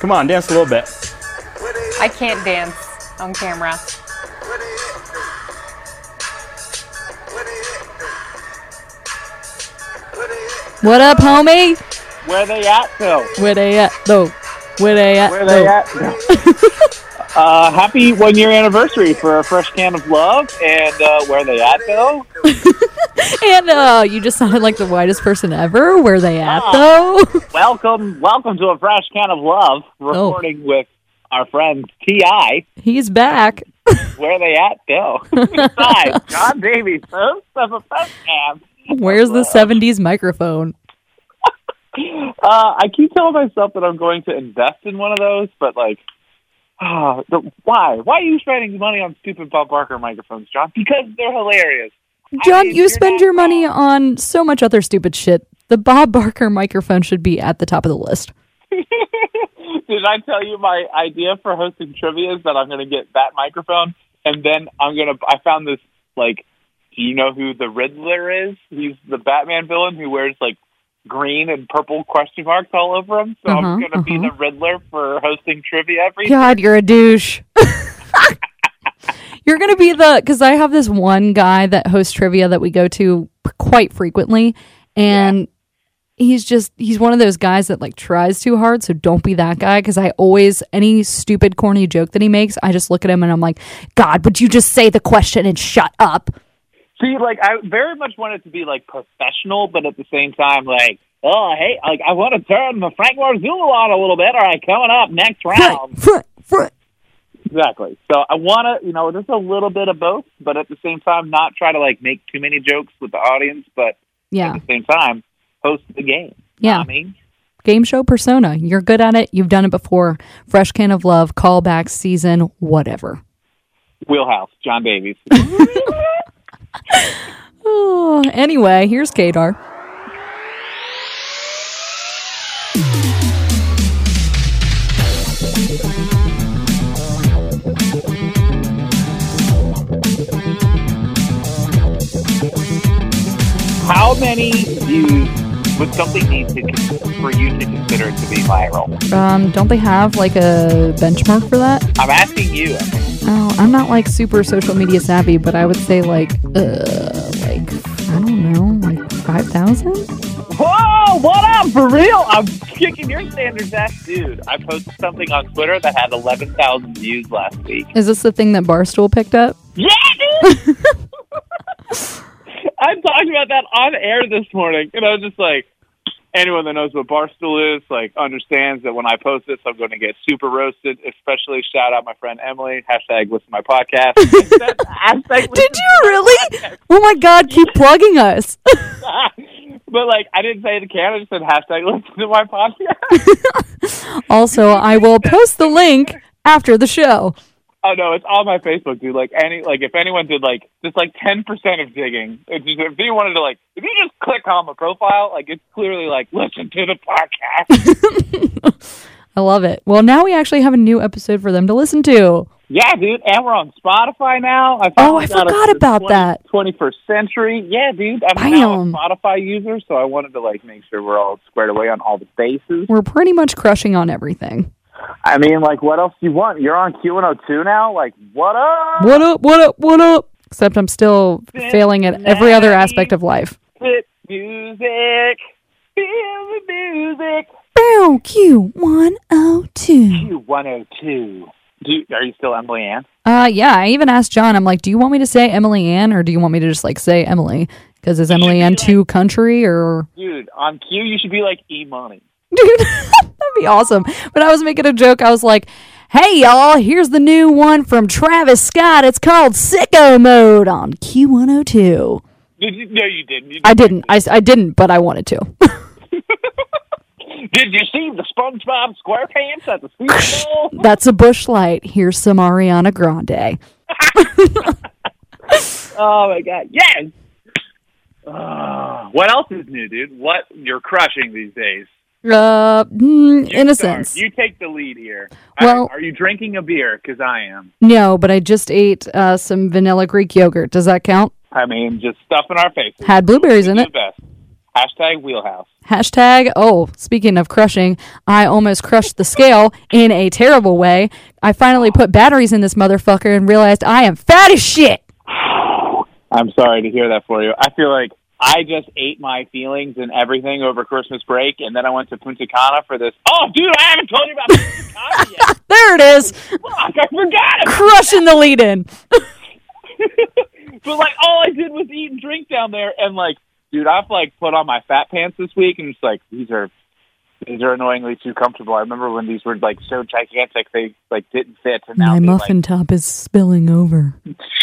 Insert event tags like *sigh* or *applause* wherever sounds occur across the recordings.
Come on, dance a little bit. I can't dance on camera. What up, homie? Where they at, Phil? Where they at, though? Where they at, Where though? they at? Uh, happy one year anniversary for a fresh can of love, and uh, where are they at, though? *laughs* And uh, you just sounded like the whitest person ever. Where are they at, Ah. though? *laughs* Welcome, welcome to a fresh can of love. Recording with our friend Ti. He's back. *laughs* Where are they at, though? Hi, John Davies, host of a fresh can. Where's the 70s microphone? Uh, I keep telling myself that I'm going to invest in one of those, but like, ah, the, why? Why are you spending money on stupid Bob Barker microphones, John? Because they're hilarious. I John, mean, you spend your money on so much other stupid shit. The Bob Barker microphone should be at the top of the list. *laughs* Did I tell you my idea for hosting trivia is that I'm going to get that microphone and then I'm going to, I found this, like, do you know who the Riddler is? He's the Batman villain who wears, like, green and purple question marks all over him. So Uh-huh, I'm going to be uh-huh. the Riddler for hosting trivia every God, you're a douche. *laughs* you're going to be the, because I have this one guy that hosts trivia that we go to quite frequently. And he's just, he's one of those guys that like tries too hard. So don't be that guy. Because I always, any stupid, corny joke that he makes, I just look at him and I'm like, God, would you just say the question and shut up? See, like, I very much want it to be, like, professional, but at the same time, like, oh, hey, like, I want to turn the Frank Marzullo on a little bit. All right, coming up next round. Exactly. So I want to, you know, just a little bit of both, but at the same time, not try to like make too many jokes with the audience, but Yeah. at the same time, host the game. Yeah. I mean, game show persona. You're good at it. You've done it before. Fresh can of love, callback season, whatever. wheelhouse, John Davies. *laughs* Oh, *sighs* anyway, here's Kadar. How many views would something need to for you to consider it to be viral? Um, don't they have like a benchmark for that? I'm asking you. Oh, I'm not like super social media savvy, but I would say like, uh, like I don't know, like five thousand. Whoa, what up? For real? I'm kicking your standards ass. Dude, I posted something on Twitter that had 11,000 views last week. Is this the thing that Barstool picked up? Yeah, dude! *laughs* *laughs* I talked about that on air this morning, and I was just like, anyone that knows what Barstool is, like, understands that when I post this, I'm going to get super roasted, especially shout out my friend Emily, hashtag listen to my podcast. *laughs* hashtag Did you really? Oh my God! Keep *laughs* plugging us. *laughs* but, like, I didn't say the can, I just said hashtag listen to my podcast. also, I will post the link after the show. Oh no, it's on my Facebook, dude. Like any, like if anyone did like just like ten percent of digging, it's just, if you wanted to like, if you just click on the profile, like it's clearly like listen to the podcast. *laughs* I love it. Well, now we actually have a new episode for them to listen to. yeah, dude, and we're on Spotify now. I Oh, I forgot about 20 that. 21st century. Yeah, dude, I'm now a Bam. Spotify user, so I wanted to like make sure we're all squared away on all the bases. We're pretty much crushing on everything. I mean, like, what else do you want? You're on Q102 now. Like, what up? What up? What up? What up? Except I'm still failing at every other aspect of life. Fit music, feel the music. Bow Q one oh two. Q one oh two. Do you, are you still Emily Ann? Uh, yeah. I even asked John. I'm like, do you want me to say Emily Ann or do you want me to just like say Emily? Because is Emily Ann like- too country or? Dude, on Q you should be like E Money. *laughs* Dude, that'd be awesome. But I was making a joke. I was like, hey, y'all, here's the new one from Travis Scott. It's called Sicko Mode on Q102. Did you? No, you didn't. You I didn't. I, I didn't, but I wanted to. *laughs* Did you see the SpongeBob SquarePants at the Super *laughs* Bowl? That's a Busch Light. Here's some Ariana Grande. oh my God! Yes. Uh, what else is new, dude? What you're crushing these days? Uh, mm, in a Start. sense, You take the lead here. Well- are, are you drinking a beer? Because I am. no. But I just ate uh, some vanilla Greek yogurt. Does that count? I mean, just stuff in our faces. Had blueberries in it. best. Hashtag wheelhouse. Hashtag, oh, speaking of crushing, I almost crushed the scale in a terrible way. I finally put batteries in this motherfucker and realized I am fat as shit. *sighs* I'm sorry to hear that for you. I feel like I just ate my feelings and everything over Christmas break, and then I went to Punta Cana for this. Oh, dude, I haven't told you about Punta *laughs* Cana yet. *laughs* There it is, Fuck, I forgot crushing the lead in. *laughs* But like, all I did was eat and drink down there, and like, dude, I've like put on my fat pants this week, and it's like these are these are annoyingly too comfortable. I remember when these were like so gigantic, they like didn't fit, and now My muffin top is spilling over.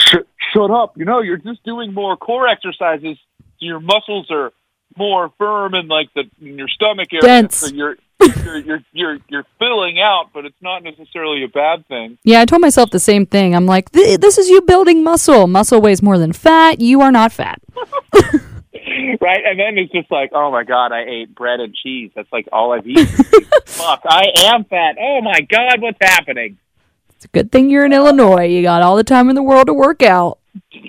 Sh- shut up! You know, you're just doing more core exercises. Your muscles are more firm in like the in your stomach area, Dense. so you're. You're, you're you're you're filling out, but it's not necessarily a bad thing. Yeah, I told myself the same thing. I'm like, this is you building muscle. Muscle weighs more than fat. You are not fat. *laughs* right? And then it's just like, oh my god, I ate bread and cheese. That's like all I've eaten. *laughs* Fuck, I am fat. Oh my god, what's happening? It's a good thing you're in Illinois. You got all the time in the world to work out.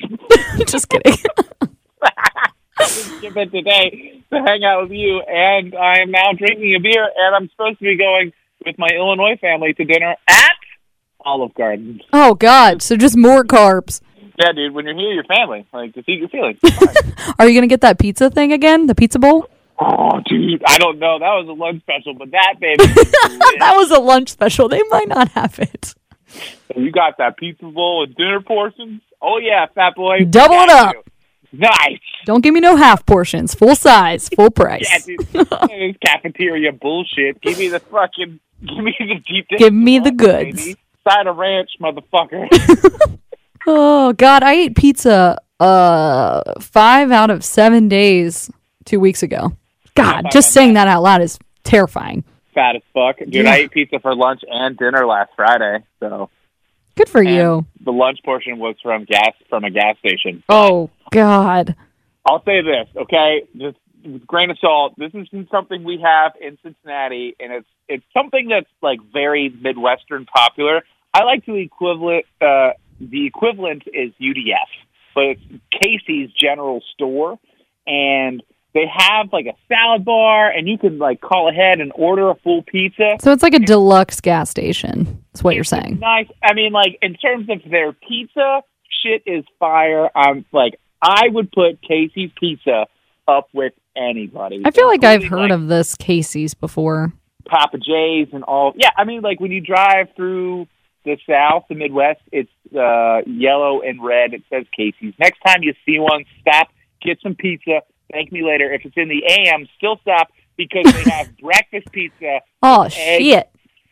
*laughs* Just kidding. Give it today to hang out with you, and I am now drinking a beer, and I'm supposed to be going with my Illinois family to dinner at Olive Garden. oh, God. So just more carbs. Yeah, dude, when you're here, your family, like, just eat your feelings. *laughs* Are you going to get that pizza thing again? The pizza bowl? oh, dude, I don't know. That was a lunch special, but that baby, *laughs* That was a lunch special. They might not have it. you got that pizza bowl with dinner portions. Oh yeah, fat boy, Double it up. you. Nice. Don't give me no half portions. Full size, full price. Yeah, dude. this *laughs* cafeteria bullshit. Give me the fucking. Give me the deep. Give me the goods. baby. Side of ranch, motherfucker. *laughs* *laughs* Oh God, I ate pizza uh five out of seven days two weeks ago. God, just saying that out loud is terrifying. Fat as fuck, dude. Yeah. I ate pizza for lunch and dinner last Friday. So Good for and you. the lunch portion was from gas from a gas station. Oh God. I'll say this, okay? Just with grain of salt. This isn't something we have in Cincinnati, and it's it's something that's like very Midwestern popular. I like to equivalent. Uh, the equivalent is UDF, but it's Casey's General Store, and they have like a salad bar, and you can like call ahead and order a full pizza. So it's like a deluxe gas station. Is what you're saying. Nice. I mean, like in terms of their pizza, shit is fire. I'm like, I would put Casey's Pizza up with anybody. I feel like I've heard like, of this Casey's before. Papa J's and all. Yeah, I mean, like when you drive through the South, the Midwest, it's uh, yellow and red. It says Casey's. Next time you see one, stop, get some pizza. Thank me later. If it's in the AM, still stop because they have *laughs* breakfast pizza Oh shit.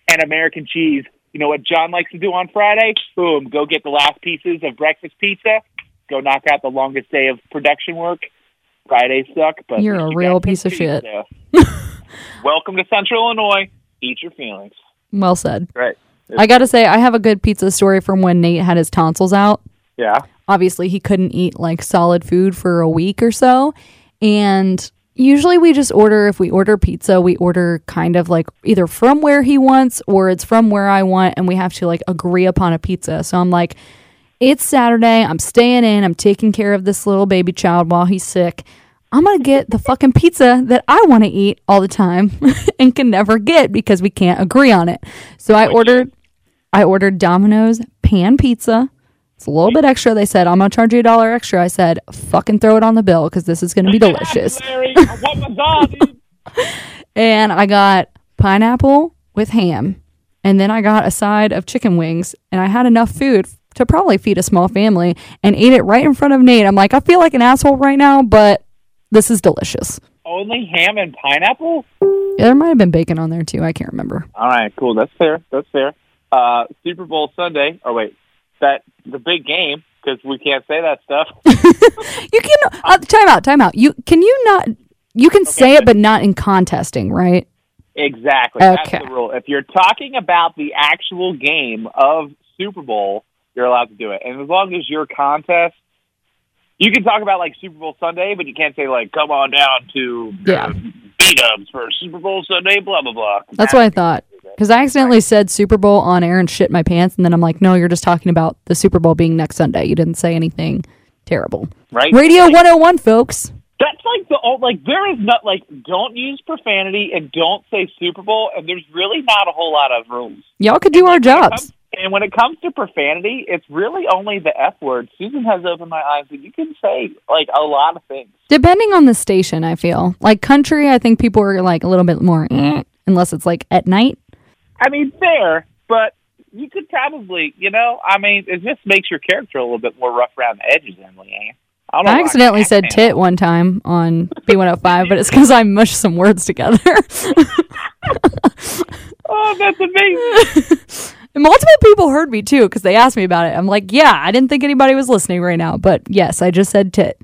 and American cheese. You know what John likes to do on Friday? Boom, go get the last pieces of breakfast pizza. Go knock out the longest day of production work. Fridays suck, but You're a you real piece of shit. *laughs* Welcome to Central Illinois. Eat your feelings. Well said. Right. I gotta say, I have a good pizza story from when Nate had his tonsils out. Yeah. obviously he couldn't eat like solid food for a week or so and usually we just order if we order pizza we order kind of like either from where he wants or it's from where i want and we have to like agree upon a pizza so i'm like it's saturday i'm staying in i'm taking care of this little baby child while he's sick i'm gonna get the fucking pizza that i want to eat all the time *laughs* and can never get because we can't agree on it so i ordered i ordered domino's pan pizza it's a little bit extra. They said, I'm going to charge you a dollar extra. I said, fucking throw it on the bill because this is going to be delicious. Larry, *laughs* I want my dog, dude. And I got pineapple with ham. And then I got a side of chicken wings. And I had enough food to probably feed a small family and ate it right in front of Nate. I'm like, I feel like an asshole right now, but this is delicious. Only ham and pineapple? Yeah, there might have been bacon on there too. I can't remember. All right, cool. That's fair. That's fair. Uh, Super Bowl Sunday. Oh wait, that the big game because we can't say that stuff. *laughs* You can, uh, time out, time out. You, can you not, you can say it, but not in contesting, right? exactly. That's the rule. If you're talking about the actual game of Super Bowl, you're allowed to do it, and as long as your contest. You can talk about like Super Bowl Sunday, but you can't say like "Come on down to Yeah. uh, B Dubs for Super Bowl Sunday. Blah blah blah. That's what I thought. Because I accidentally said Super Bowl on air and shit my pants, and then I'm like, no, you're just talking about the Super Bowl being next Sunday. You didn't say anything terrible. right. Radio Like, 101, folks. That's like the old, like there is not like don't use profanity and don't say Super Bowl, and there's really not a whole lot of rules. Y'all could do our When it jobs. And when it comes to profanity, it's really only the F word. Susan has opened my eyes that you can say like a lot of things. Depending on the station, I feel. Like country, I think people are like a little bit more, eh, unless it's like at night. I mean, fair, but you could probably, you know, I mean, it just makes your character a little bit more rough around the edges, Emily. Ann. I, I accidentally said tit one time on B105, but it's because I mushed some words together. *laughs* *laughs* Oh, that's amazing. *laughs* And multiple people heard me too because they asked me about it. I'm like, yeah, I didn't think anybody was listening right now, but yes, I just said tit.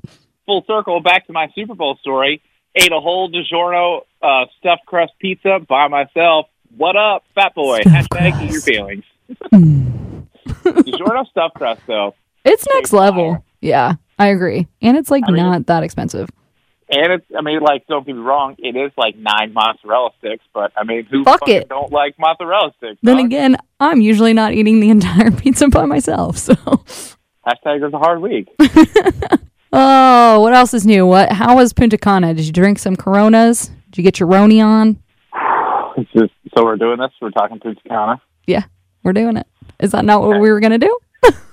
Full circle back to my Super Bowl story. Ate a whole DiGiorno uh, stuffed crust pizza by myself. What up, fat boy? Stuffed Hashtag eat your feelings. *laughs* DiGiorno stuffed crust, though. It's next level. Yeah, I agree. And it's like not that expensive. And it's, I mean, like, don't get me wrong, it is like nine mozzarella sticks, but I mean, who Fuck fucking it. don't like mozzarella sticks? Then dog? again, I'm usually not eating the *laughs* entire pizza by myself. So, Hashtag it was a hard week. *laughs* oh, what else is new? What? How was Punta Cana? Did you drink some Coronas? Did you get your Roni on? *sighs* It's just, so we're doing this. We're talking to Takana. Yeah, we're doing it. Is that not what we were gonna do?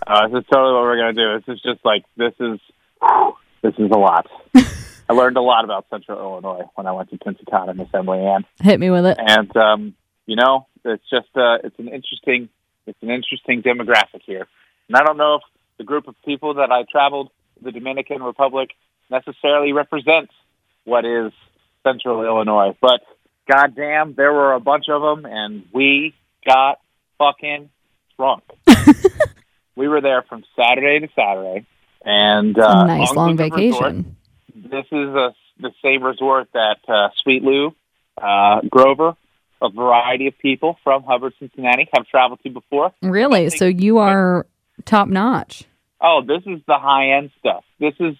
Uh, this is totally what we're gonna do. This is just like this is *sighs* this is a lot. *laughs* I learned a lot about Central Illinois when I went to Cana and Assembly Ann, Hit me with it. and um, you know, it's just uh, it's an interesting it's an interesting demographic here. And I don't know if the group of people that I traveled the Dominican Republic necessarily represents what is Central Illinois, but goddamn, there were a bunch of them, and we got fucking drunk. *laughs* we were there from Saturday to Saturday, and uh, a nice long vacation. Resort. This is a, the same resort that uh, Sweet Lou, uh, Grover, a variety of people from Hubbard, Cincinnati have traveled to before. Really? So you are top notch. Oh, this is the high end stuff. This is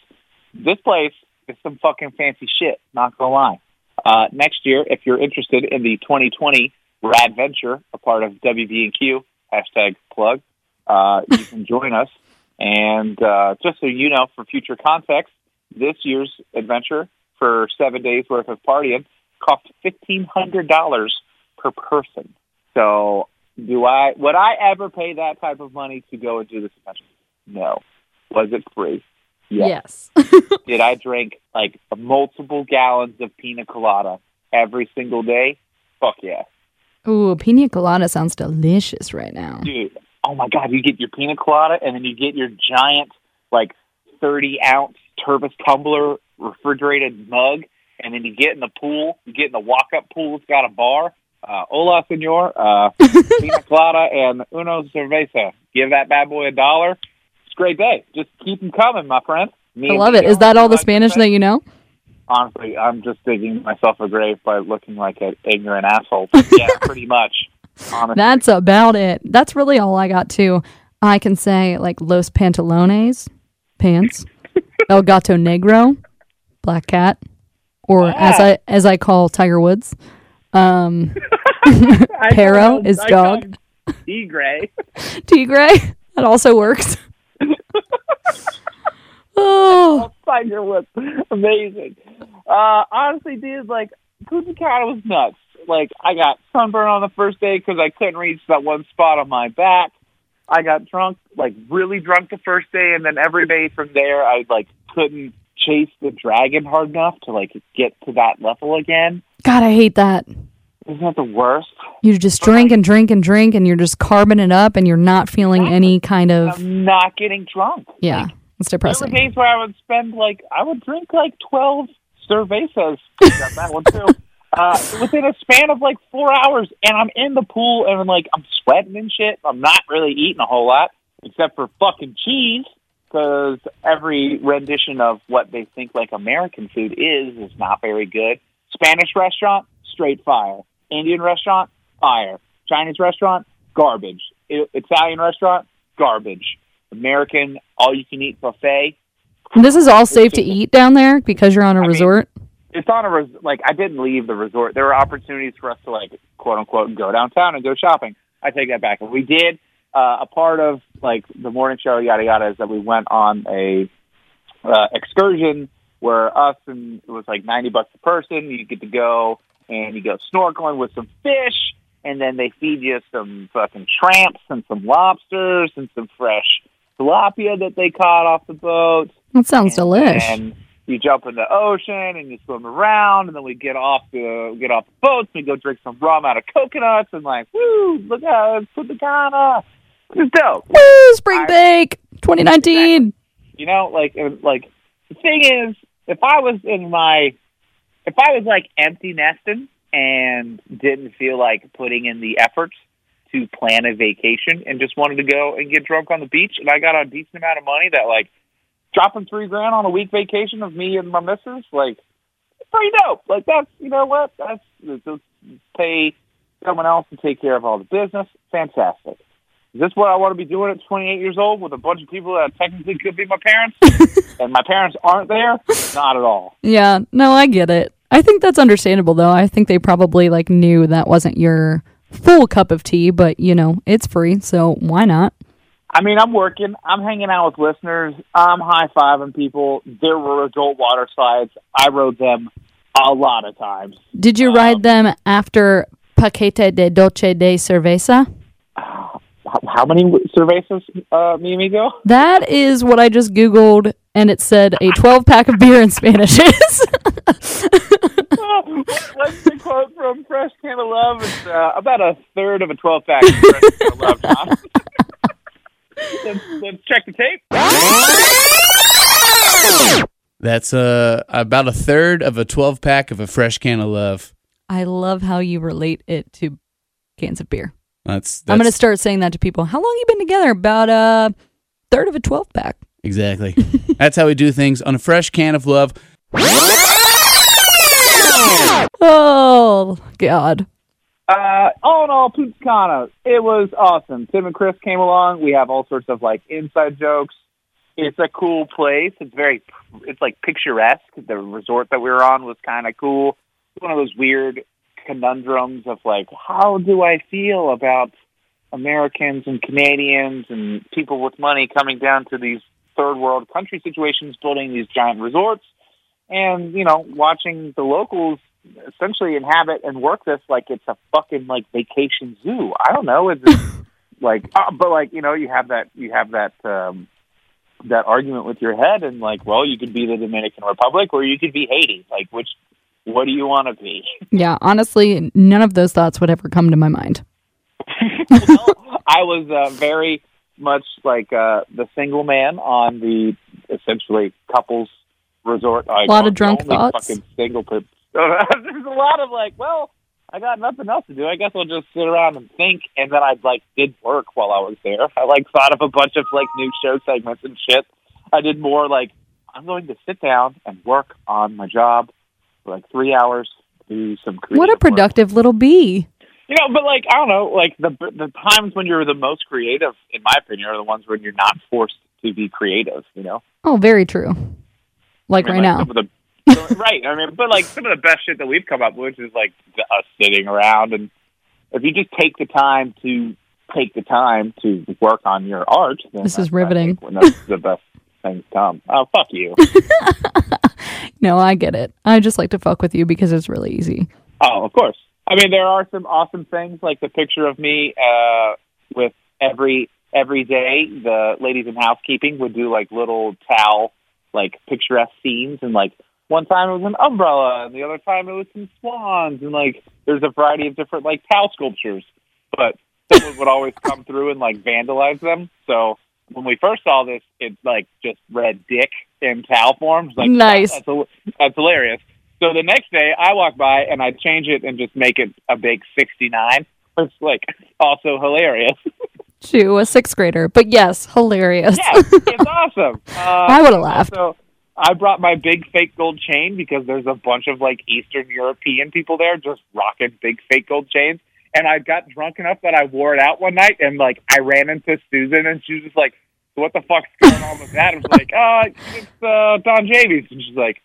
this place is some fucking fancy shit. Not gonna lie. Uh, next year, if you're interested in the 2020 Rad Venture, a part of WBNQ hashtag plug, uh, you can *laughs* join us. And uh, just so you know, for future context, this year's adventure for seven days worth of partying cost fifteen hundred dollars per person. So, do I would I ever pay that type of money to go and do this adventure? No. Was it free? Yes. Yes. *laughs* Did I drink like multiple gallons of pina colada every single day? Fuck yeah, Ooh, pina colada sounds delicious right now. dude. Oh my god, you get your pina colada and then you get your giant like thirty ounce Tervis tumbler refrigerated mug, and then you get in the pool. You get in the walk up pool. It's got a bar. Uh, hola, senor. Uh, *laughs* pina colada and uno cerveza. Give that bad boy a dollar. It's a great day. Just keep them coming, my friend. Me I love it. Is that all the Spanish that you know? honestly, I'm just digging myself a grave by looking like an ignorant asshole. *laughs* Yeah, pretty much. Honestly. That's about it. That's really all I got too. I can say like Los Pantalones, pants, El Gato Negro, Black Cat, or as I as I call Tiger Woods, um, *laughs* *laughs* Pero is dog. Tigre. *laughs* Tigray. That also works. oh, Tiger Woods. Amazing. Uh, honestly, dude, like, Cana was nuts. Like, I got sunburn on the first day because I couldn't reach that one spot on my back. I got drunk, like, really drunk the first day, and then every day from there, I, was like, couldn't chase the dragon hard enough to, like, get to that level again. God, I hate that. Isn't that the worst? You just drink and drink and drink, and you're just carbing it up, and you're not feeling any kind of I'm not getting drunk. yeah. It's depressing. There were days where I would spend like I would drink like twelve cervezas. *laughs* Got that one too. Uh, within a span of like four hours, and I'm in the pool and I'm like I'm sweating and shit. I'm not really eating a whole lot except for fucking cheese because every rendition of what they think like American food is is not very good. Spanish restaurant, straight fire. Indian restaurant, fire. Chinese restaurant, garbage. Italian restaurant, garbage. American all you can eat buffet. This is all safe to eat down there because you're on a I mean, resort. it's on a res- like I didn't leave the resort. There were opportunities for us to like quote unquote go downtown and go shopping. I take that back. And we did uh, a part of like the morning show yada yada is that we went on a uh, excursion where us and it was like ninety bucks a person. You get to go and you go snorkeling with some fish, and then they feed you some fucking tramps and some lobsters and some fresh tilapia that they caught off the boat. That sounds delish. And you jump in the ocean and you swim around, and then we get off the get off the boats and we go drink some rum out of coconuts and like, woo, look out, it's Punta It's dope. Woo, spring I- break 2019. You know, like and, like the thing is, if I was in my if I was like empty nesting and didn't feel like putting in the effort to plan a vacation and just wanted to go and get drunk on the beach and I got a decent amount of money that like dropping three grand on a week vacation of me and my missus, like pretty dope. Like that's you know what? That's just pay someone else to take care of all the business. Fantastic. Is this what I want to be doing at 28 years old with a bunch of people that technically could be my parents, *laughs* and my parents aren't there? Not at all. Yeah, no, I get it. I think that's understandable though. I think they probably like knew that wasn't your full cup of tea, but you know, it's free, so why not? I mean, I'm working. I'm hanging out with listeners. I'm high fiving people. There were adult water slides. I rode them a lot of times. Did you um, ride them after Paquete de Dolce de Cerveza? How, how many cervezas, uh, mi amigo? That is what I just Googled, and it said a 12 pack of beer in Spanish *laughs* *laughs* is. What's the quote from Fresh Can of Love? It's uh, about a third of a 12 pack of Fresh Can of Love, John. let's, let's check the tape. That's uh, about a third of a 12 pack of a fresh can of love. I love how you relate it to cans of beer. That's, that's I'm going to start saying that to people. How long you been together? About a third of a 12 pack. Exactly. *laughs* That's how we do things on a fresh can of love. *laughs* Oh, God. Uh, all in all, Punta Cana, it was awesome. Tim and Chris came along. We have all sorts of like inside jokes. It's a cool place. It's very, it's like picturesque. The resort that we were on was kind of cool. One of those weird conundrums of like, how do I feel about Americans and Canadians and people with money coming down to these third world country situations, building these giant resorts, and you know, watching the locals essentially inhabit and work this like it's a fucking like vacation zoo. I don't know. It's *laughs* just, like, uh, but like you know, you have that you have that um, that argument with your head, and like, well, you could be the Dominican Republic or you could be Haiti. Like, which what do you want to be? *laughs* Yeah, honestly, none of those thoughts would ever come to my mind. well, I was uh, very much like uh, the single man on the essentially couples resort. A Lot of drunk thoughts. Fucking single. *laughs* There's a lot of like, well, I got nothing else to do. I guess I'll just sit around and think. And then I like did work while I was there. I like thought of a bunch of like new show segments and shit. I did more like I'm going to sit down and work on my job for like three hours. Do some What a creative work. productive little bee. You know, but like I don't know, like the the times when you're the most creative, in my opinion, are the ones when you're not forced to be creative. You know, Oh, very true. Like I mean, right now. The, *laughs* right. I mean, but like some of the best shit that we've come up with is like us sitting around, and if you just take the time to take the time to work on your art, then This is riveting. when that's the best things come. Oh, fuck you. *laughs* No, I get it. I just like to fuck with you because it's really easy. Oh, of course. I mean, there are some awesome things, like the picture of me uh, with every every day. The ladies in housekeeping would do like little towel, like picturesque scenes, and like one time it was an umbrella, and the other time it was some swans, and like there's a variety of different like towel sculptures. But someone would always come through and like vandalize them. So when we first saw this, it like just read "dick" in towel forms. Like, Nice. That's, that's hilarious. So the next day, I walk by and I change it and just make it a big 69. It's like also hilarious. *laughs* To a sixth grader. But yes, hilarious. yeah, it's *laughs* awesome. Uh, I would have laughed. So I brought my big fake gold chain because there's a bunch of like Eastern European people there just rocking big fake gold chains. And I got drunk enough that I wore it out one night and like I ran into Susan and she was just like, "What the fuck's going on with that?" I was like, "Uh, it's uh, Don Javies," and she's like,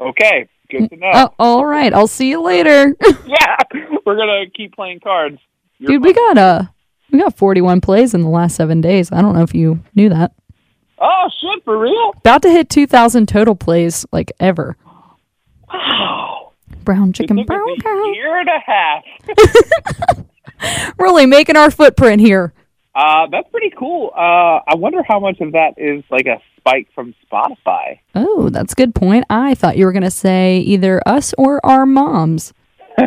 "Okay." Good to know. Oh, all right. I'll see you later. *laughs* Yeah, we're gonna keep playing cards. You're Dude, we fun. got uh we got 41 plays in the last 7 days. I don't know if you knew that. Oh shit, for real? About to hit 2000 total plays like ever. Brown chicken brown a cow. year and a half. *laughs* Really making our footprint here. Uh, that's pretty cool. Uh, I wonder how much of that is like a spike from Spotify. Oh, that's a good point. I thought you were going to say either us or our moms. *laughs*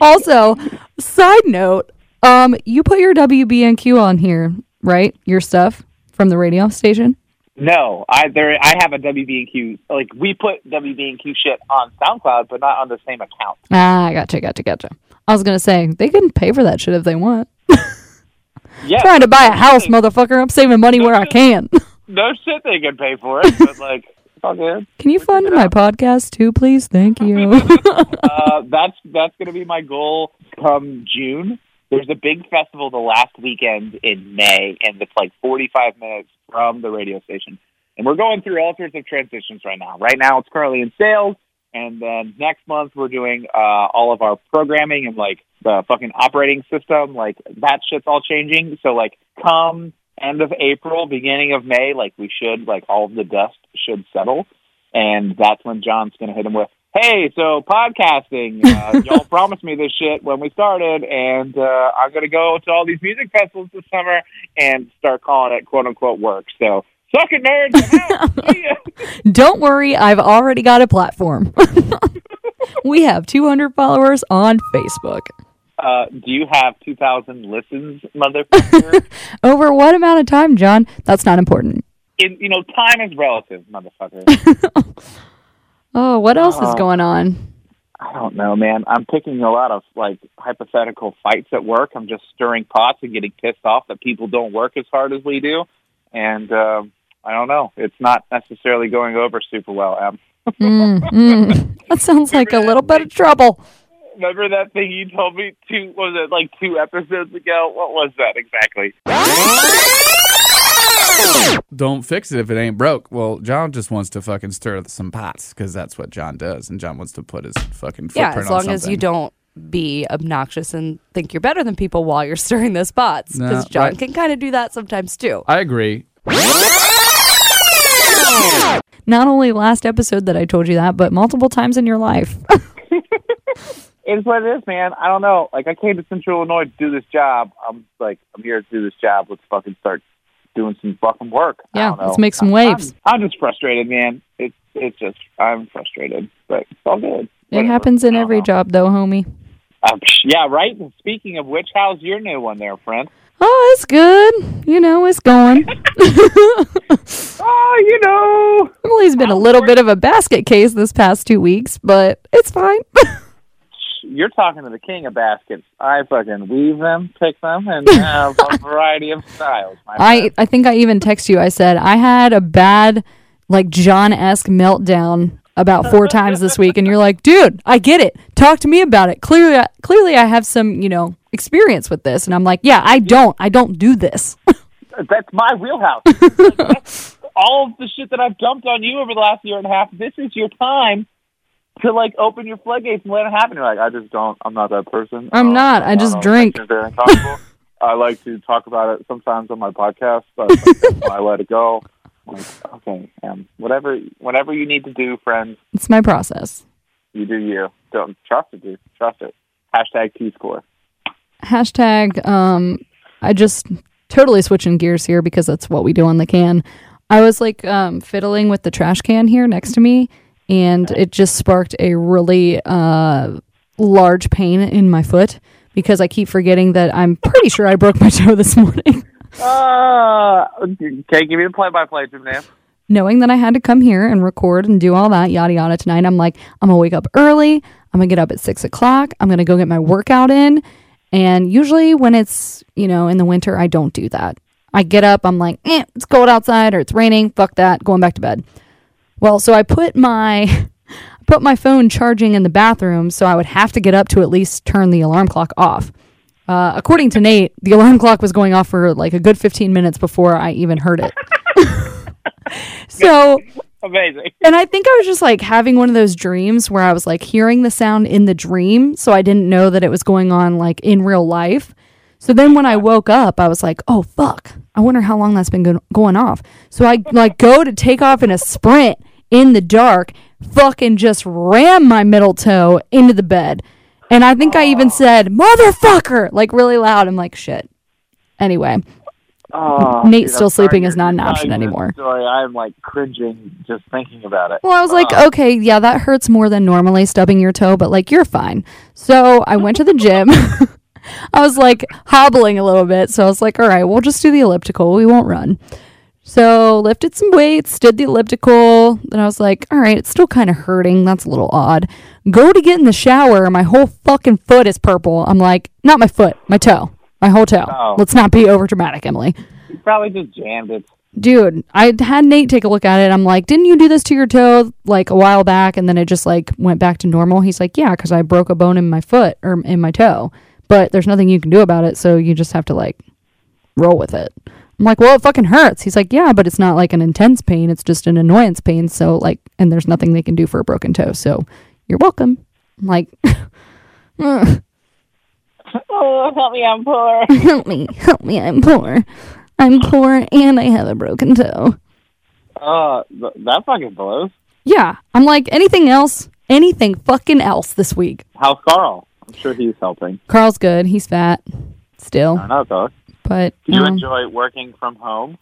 also, side note, um, you put your WBNQ on here, right? Your stuff from the radio station. No, I there I have a WBNQ. Like we put WBNQ shit on SoundCloud, but not on the same account. Ah, I gotcha, gotcha, gotcha. I was gonna say they can pay for that shit if they want. *laughs* Yeah, Trying to buy a house, motherfucker. I'm saving money where I can. *laughs* no shit they can pay for it, but like. Can you fund my podcast too, please? Thank you. *laughs* Uh, that's that's gonna be my goal come June. There's a big festival the last weekend in May, and it's like 45 minutes from the radio station. And we're going through all sorts of transitions right now. Right now, it's currently in sales, and then next month we're doing uh, all of our programming and like the fucking operating system. Like that shit's all changing. So like come end of April, beginning of May, like we should like all of the dust should settle, and that's when John's gonna hit him with. Hey, so podcasting, uh, *laughs* y'all promised me this shit when we started, and uh, I'm going to go to all these music festivals this summer and start calling it quote unquote work. So, suck it, nerds. I'm out. *laughs* See ya. Don't worry, I've already got a platform. *laughs* we have 200 followers on Facebook. Uh, do you have 2,000 listens, motherfucker? Over what amount of time, John? That's not important. In, you know, time is relative, motherfucker. Oh, what else is Uh, going on? I don't know, man. I'm picking a lot of like hypothetical fights at work. I'm just stirring pots and getting pissed off that people don't work as hard as we do, and um, I don't know. It's not necessarily going over super well. Em. Mm, mm. That sounds like a little bit of trouble. Remember that thing you told me two was it like two episodes ago? What was that exactly? Don't fix it if it ain't broke. Well, John just wants to fucking stir some pots because that's what John does, and John wants to put his fucking footprint Yeah, as on long as you don't be obnoxious and think you're better than people while you're *laughs* stirring those pots. Because No, John right. can kind of do that sometimes too. I agree. Not only last episode that I told you that, but multiple times in your life. *laughs* It's what it is, man. I don't know. Like I came to Central Illinois to do this job. I'm like I'm here to do this job. Let's fucking start doing some fucking work. I Yeah, don't know. let's make some I'm- waves. I'm, I'm just frustrated, man. It's it's just I'm frustrated, but it's all good. It Whatever. happens in every know. job, though, homie. Uh, yeah, right. And Speaking of which, how's your new one there, friend? Oh, it's good. You know, it's going. *laughs* Oh, you know. Emily's been a little bit of a basket case this past two weeks, but it's fine. *laughs* You're talking to the king of baskets. I fucking weave them, pick them, and have a *laughs* variety of styles. I, friend. I think I even text you. I said I had a bad, like John esque meltdown about four times this week, and you're like, dude, I get it. Talk to me about it. Clearly, I- clearly, I have some, you know, experience with this, and I'm like, yeah, I don't. I don't do this. *laughs* That's my wheelhouse. Like, *laughs* that's all of the shit that I've dumped on you over the last year and a half. This is your time to like open your floodgates and let it happen. You're like, I just don't. I'm not that person. I'm Uh, not. I just drink. think it's very uncomfortable. *laughs* I like to talk about it sometimes on my podcast, but I let it go. Like, okay, um, whatever, whatever you need to do, friends, it's my process. you do you. Don't trust it, dude. Trust it. Hashtag T score. Hashtag, um, I just totally switching gears here because that's what we do on the can. I was like um, fiddling with the trash can here next to me, and it just sparked a really uh, large pain in my foot because I keep forgetting that I'm pretty sure I broke my toe this morning. *laughs* Uh, okay, give me the play-by-play, Jim Nantz. Knowing that I had to come here and record and do all that, yada yada, tonight, I'm like, I'm gonna wake up early. I'm gonna get up at six o'clock. I'm gonna go get my workout in. And usually, when it's, you know, in the winter, I don't do that. I get up, I'm like, eh, it's cold outside or it's raining. Fuck that. Going back to bed. Well, so I put my I *laughs* put my phone charging in the bathroom, so I would have to get up to at least turn the alarm clock off. Uh, according to Nate, the alarm clock was going off for like a good 15 minutes before I even heard it. *laughs* so *laughs* Amazing. And I think I was just like having one of those dreams where I was like hearing the sound in the dream, so I didn't know that it was going on like in real life. So then when I woke up, I was like, "Oh fuck. I wonder how long that's been go- going off." So I like go to take off in a sprint in the dark, fucking just ram my middle toe into the bed. And I think I even said, "Motherfucker!" like really loud. I'm like, "Shit." Anyway, Oh, Nate dude, still I'm sorry sleeping is not an option anymore. Story. I'm like cringing just thinking about it. Well, I was like, okay, yeah, that hurts more than normally stubbing your toe, but like you're fine. So I went to the gym. *laughs* I was like hobbling a little bit. So I was like, all right, we'll just do the elliptical. We won't run. So lifted some weights, did the elliptical. Then I was like, all right, it's still kind of hurting. That's a little odd. Go to get in the shower. My whole fucking foot is purple. I'm like, not my foot, my toe, my whole toe. Oh. Let's not be over dramatic, Emily You probably just jammed it. dude i had nate take a look at it i'm like didn't you do this to your toe like a while back and then it just like went back to normal he's like yeah because i broke a bone in my foot or in my toe but there's nothing you can do about it so you just have to like roll with it i'm like well it fucking hurts he's like yeah but it's not like an intense pain it's just an annoyance pain so like and there's nothing they can do for a broken toe so you're welcome i'm like *laughs* "Ugh, Oh, help me! I'm poor. *laughs* help me help me i'm poor i'm poor and i have a broken toe Uh, th- that fucking blows. Yeah. I'm like, anything else? Anything fucking else this week. How's Carl? I'm sure he's helping. Carl's good. He's fat still. I know, though. But Do you um, enjoy working from home?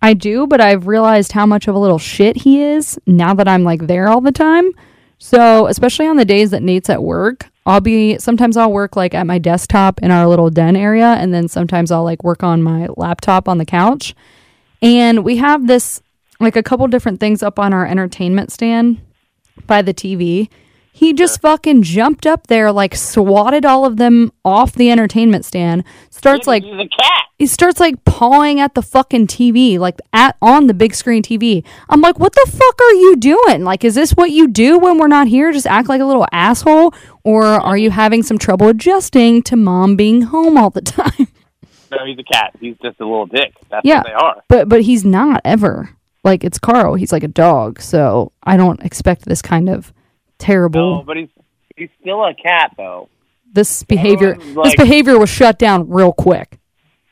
I do, but I've realized how much of a little shit he is now that I'm like there all the time. So, especially on the days that Nate's at work, I'll be sometimes I'll work like at my desktop in our little den area, and then sometimes I'll like work on my laptop on the couch. And we have this like a couple different things up on our entertainment stand by the TV. He just fucking jumped up there, like swatted all of them off the entertainment stand. Starts like he's a cat. he starts like pawing at the fucking TV, like at on the big screen TV. I'm like, what the fuck are you doing? Like, is this what you do when we're not here? Just act like a little asshole, or are you having some trouble adjusting to mom being home all the time? *laughs* No, he's a cat. He's just a little dick. That's Yeah. what they are. but but he's not ever like it's Carl. He's like a dog, so I don't expect this kind of terrible. No, but he's he's still a cat though. this behavior Everyone's this behavior was shut down real quick.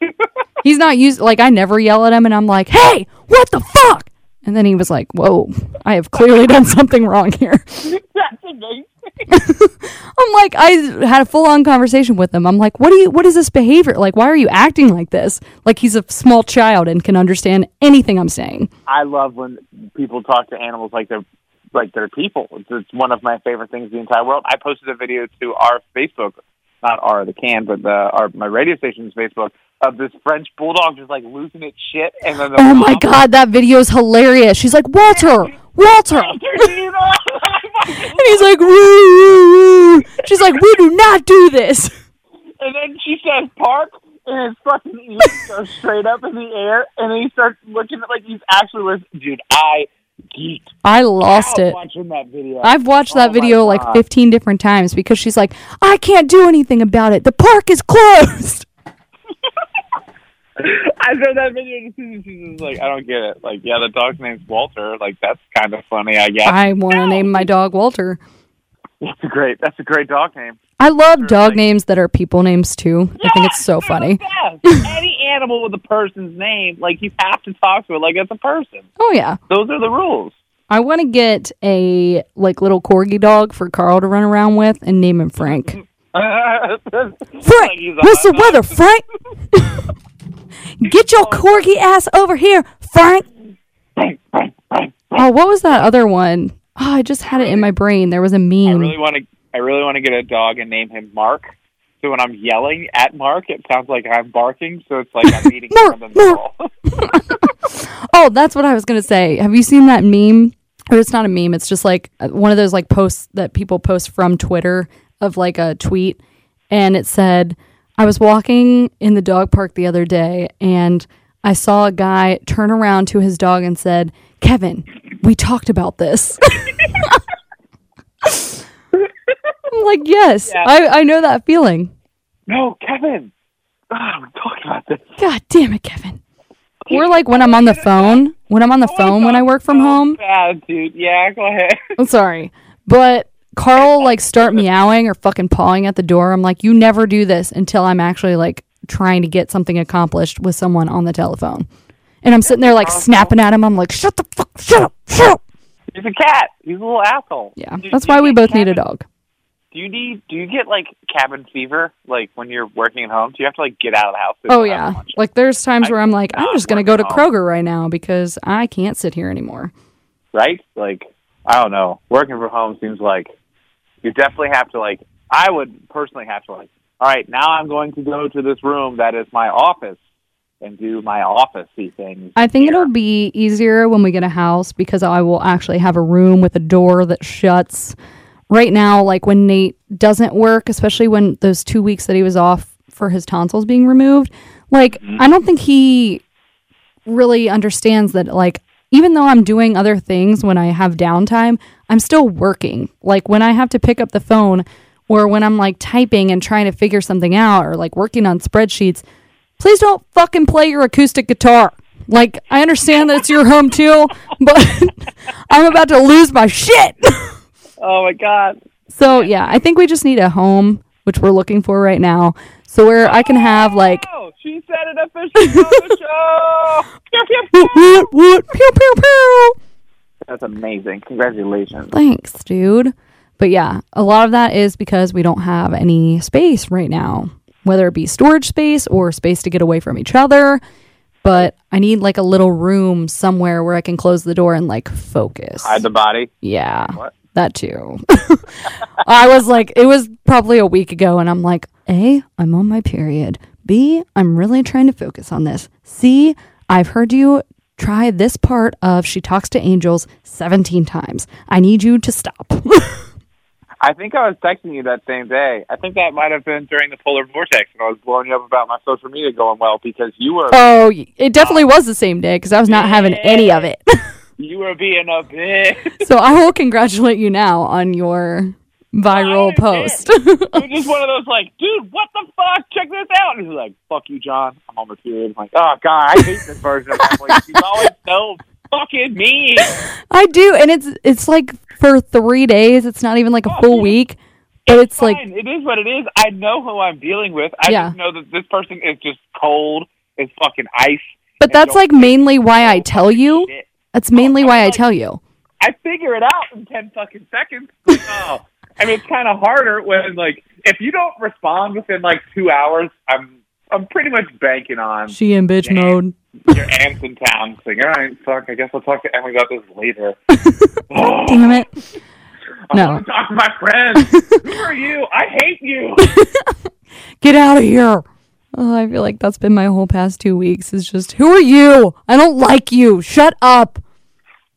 *laughs* He's not used like I never yell at him and I'm like, "Hey, what the fuck?" And then he was like, "Whoa, I have clearly done something wrong here." *laughs* That's amazing. *laughs* I'm like I had a full-on conversation with him. I'm like, "What do you what is this behavior? Like why are you acting like this?" Like he's a small child and can understand anything I'm saying. I love when people talk to animals like they're like they're people. It's, it's one of my favorite things in the entire world. I posted a video to our Facebook, not our the can, but the our my radio station's Facebook of this French bulldog just like losing its shit, and then the Oh my god, that video is hilarious. She's like, "Walter, Walter." *laughs* *laughs* and he's like, woo, woo, woo. She's like, we do not do this. *laughs* And then she says park, and his fucking ears go straight up in the air, and then he starts looking at like he's actually listening. Dude, I geeked I lost out it. watching that video. I've watched Oh that video like 15 different times because she's like, I can't do anything about it. The park is closed. *laughs* I saw that video and she's like, I don't get it. Like, yeah, the dog's name's Walter. Like, that's kind of funny, I guess. I want to name my dog Walter. That's a great. That's a great dog name. I love dog like- names that are people names too. I think it's so funny. Any *laughs* animal with a person's name, like you have to talk to it like it's a person. Oh yeah. Those are the rules. I want to get a like little corgi dog for Carl to run around with and name him Frank. *laughs* Frank, what's the weather, Frank? *laughs* Get your oh. corgi ass over here, Frank. Oh, what was that other one? Oh, I just had it in my brain. There was a meme. I really want to. I really want to get a dog and name him Mark. So when I'm yelling at Mark, it sounds like I'm barking. So it's like I'm *laughs* eating Mark, from the. *laughs* *laughs* Oh, that's what I was gonna say. Have you seen that meme? Or it's not a meme. It's just like uh, one of those like posts that people post from Twitter of like a tweet, and it said, "I was walking in the dog park the other day, and I saw a guy turn around to his dog and said, Kevin, we talked about this.'" I'm like, yes, Yeah. I, I know that feeling. no, Kevin. Ah, we talked about this. God damn it, Kevin. Or like when I'm on the phone when I'm on the phone when I work from So home. Bad, dude. Yeah, go ahead. *laughs* I'm sorry, but Carl like start meowing or fucking pawing at the door. I'm like, you never do this until I'm actually like trying to get something accomplished with someone on the telephone. And I'm sitting there like snapping at him. I'm like, shut the fuck, shut up, shut up. He's a cat. He's a little asshole. Yeah, that's why we both need a dog. Do you need? Do you get like cabin fever? Like when you're working at home, do you have to like get out of the house? Oh yeah, like there's times I where I'm like, I'm just gonna go to at home. Kroger right now because I can't sit here anymore. right? Like I don't know. Working from home seems like you definitely have to like. I would personally have to like. All right, now I'm going to go to this room that is my office and do my officey things. I think here. it'll be easier when we get a house because I will actually have a room with a door that shuts. Right now, like when Nate doesn't work, especially when those two weeks that he was off for his tonsils being removed, like mm-hmm. I don't think he really understands that, like, even though I'm doing other things when I have downtime, I'm still working. Like when I have to pick up the phone or when I'm like typing and trying to figure something out or like working on spreadsheets, please don't fucking play your acoustic guitar. Like, I understand that it's your home too, *laughs* but *laughs* I'm about to lose my shit. *laughs* Oh my god! so, yeah, I think we just need a home, which we're looking for right now. So, where I can have like, Oh, she said it officially on the *laughs* show. Pew, pew, pew. what, what, pew, pew, pew. That's amazing. Congratulations. Thanks, dude. But yeah, a lot of that is because we don't have any space right now, whether it be storage space or space to get away from each other. But I need like a little room somewhere where I can close the door and like focus. Hide the body. Yeah. What? That too. *laughs* I was like, it was probably a week ago, and I'm like, A, I'm on my period. B, I'm really trying to focus on this. C, I've heard you try this part of She Talks to Angels 17 times. I need you to stop. *laughs* I think I was texting you that same day. I think that might have been during the polar vortex, and I was blowing you up about my social media going well because you were oh, it definitely uh, was the same day because I was not having any of it. *laughs* you were being a bitch. so I will congratulate you now on your viral post. It was *laughs* just one of those like, dude, what the fuck? Check this out. And he's like, fuck you, John. I'm on my period. I'm like, oh god, I hate this version of Emily. She's always so fucking mean. I do, and it's it's like for three days. It's not even like a Oh, full week, but it's like Fine. it is what it is. I know who I'm dealing with. I Yeah. just know that this person is just cold. Is fucking ice. But that's like mainly why I tell you. shit. That's mainly Oh, why I like- tell you. I figure it out in ten fucking seconds. *laughs* Oh, I mean, it's kind of harder when like if you don't respond within like two hours, I'm I'm pretty much banking on She in bitch Yeah. mode. your aunt's in town saying, "All right, fuck, I guess I'll talk to Emily about this later." oh, *laughs* Damn it. I No. want to talk to my friends. Who are you? I hate you. *laughs* Get out of here. Oh, I feel like that's been my whole past two weeks. Is just who are you? I don't like you. Shut up.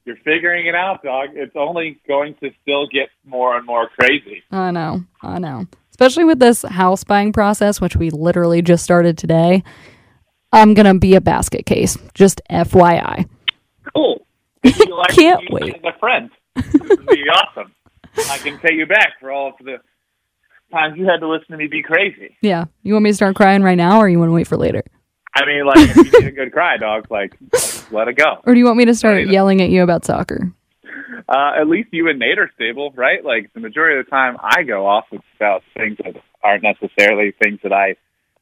You're figuring it out, dog. It's only going to still get more and more crazy. I know. I know. Especially with this house buying process, which we literally just started today. I'm gonna be a basket case. Just FYI. Cool. *laughs* Like Can't wait. As a friend, be awesome. I can pay you back for all of the times you had to listen to me be crazy. Yeah. You want me to start crying right now, or you want to wait for later? I mean, like, if you need a good cry, dog, like, let it go. Or do you want me to start yelling at you about soccer? Uh, at least you and Nate are stable, right? Like, the majority of the time I go off, about things that aren't necessarily things that I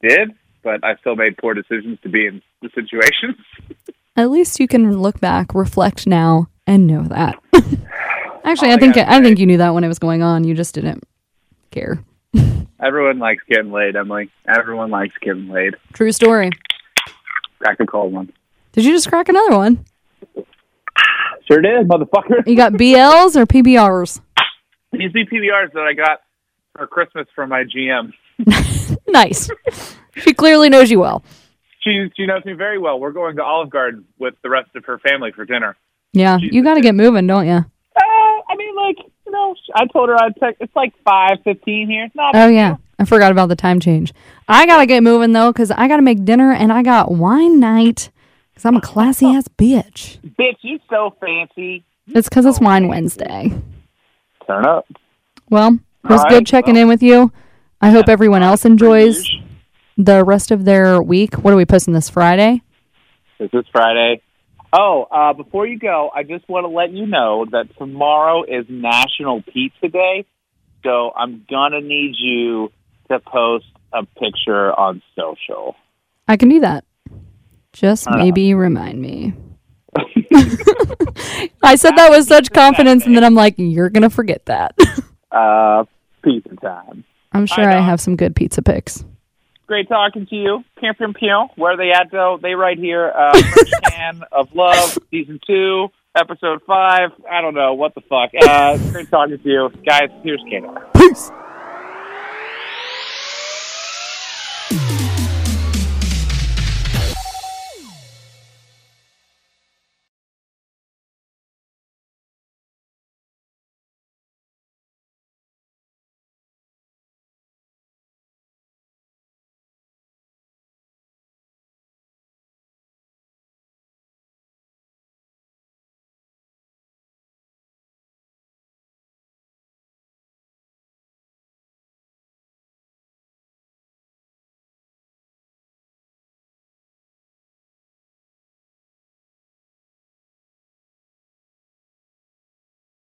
did, but I still made poor decisions to be in the situations. *laughs* At least you can look back, reflect now, and know that. *laughs* Actually, All I I think gotta I think you knew that when it was going on. You just didn't care. Everyone likes getting laid, Emily. Everyone likes getting laid. True story. Crack a cold one. Did you just crack another one? Sure did, motherfucker. You got BLs or PBRs? These be PBRs that I got for Christmas from my GM. *laughs* Nice. she clearly knows you well. She she knows me very well. We're going to Olive Garden with the rest of her family for dinner. Yeah, you got to get moving, don't you? Uh, I mean, like know, I told her I'd take. It's like five fifteen here. It's not. Oh yeah, I forgot about the time change. I gotta get moving though, cause I gotta make dinner and I got wine night. Cause I'm a classy ass bitch. bitch, you so fancy. It's cause it's Wine Wednesday. Turn up. Well, it was All good checking well. in with you. I hope Yeah, everyone else enjoys the rest of their week. What are we posting this Friday? Is this is Friday. Oh, uh, before you go, I just want to let you know that tomorrow is National Pizza Day, so I'm gonna need you to post a picture on social. I can do that. Just Uh. maybe remind me. *laughs* I said that with such confidence, and then I'm like, you're gonna forget that. Uh, pizza time. I'm sure I know. have some good pizza pics. Great talking to you. Pew, pew, pew. Where are they at, though? They right here. Uh, *laughs* Can of Love, Season 2, Episode 5. I don't know. What the fuck? Uh, great talking to you. Guys, here's Kato. Peace.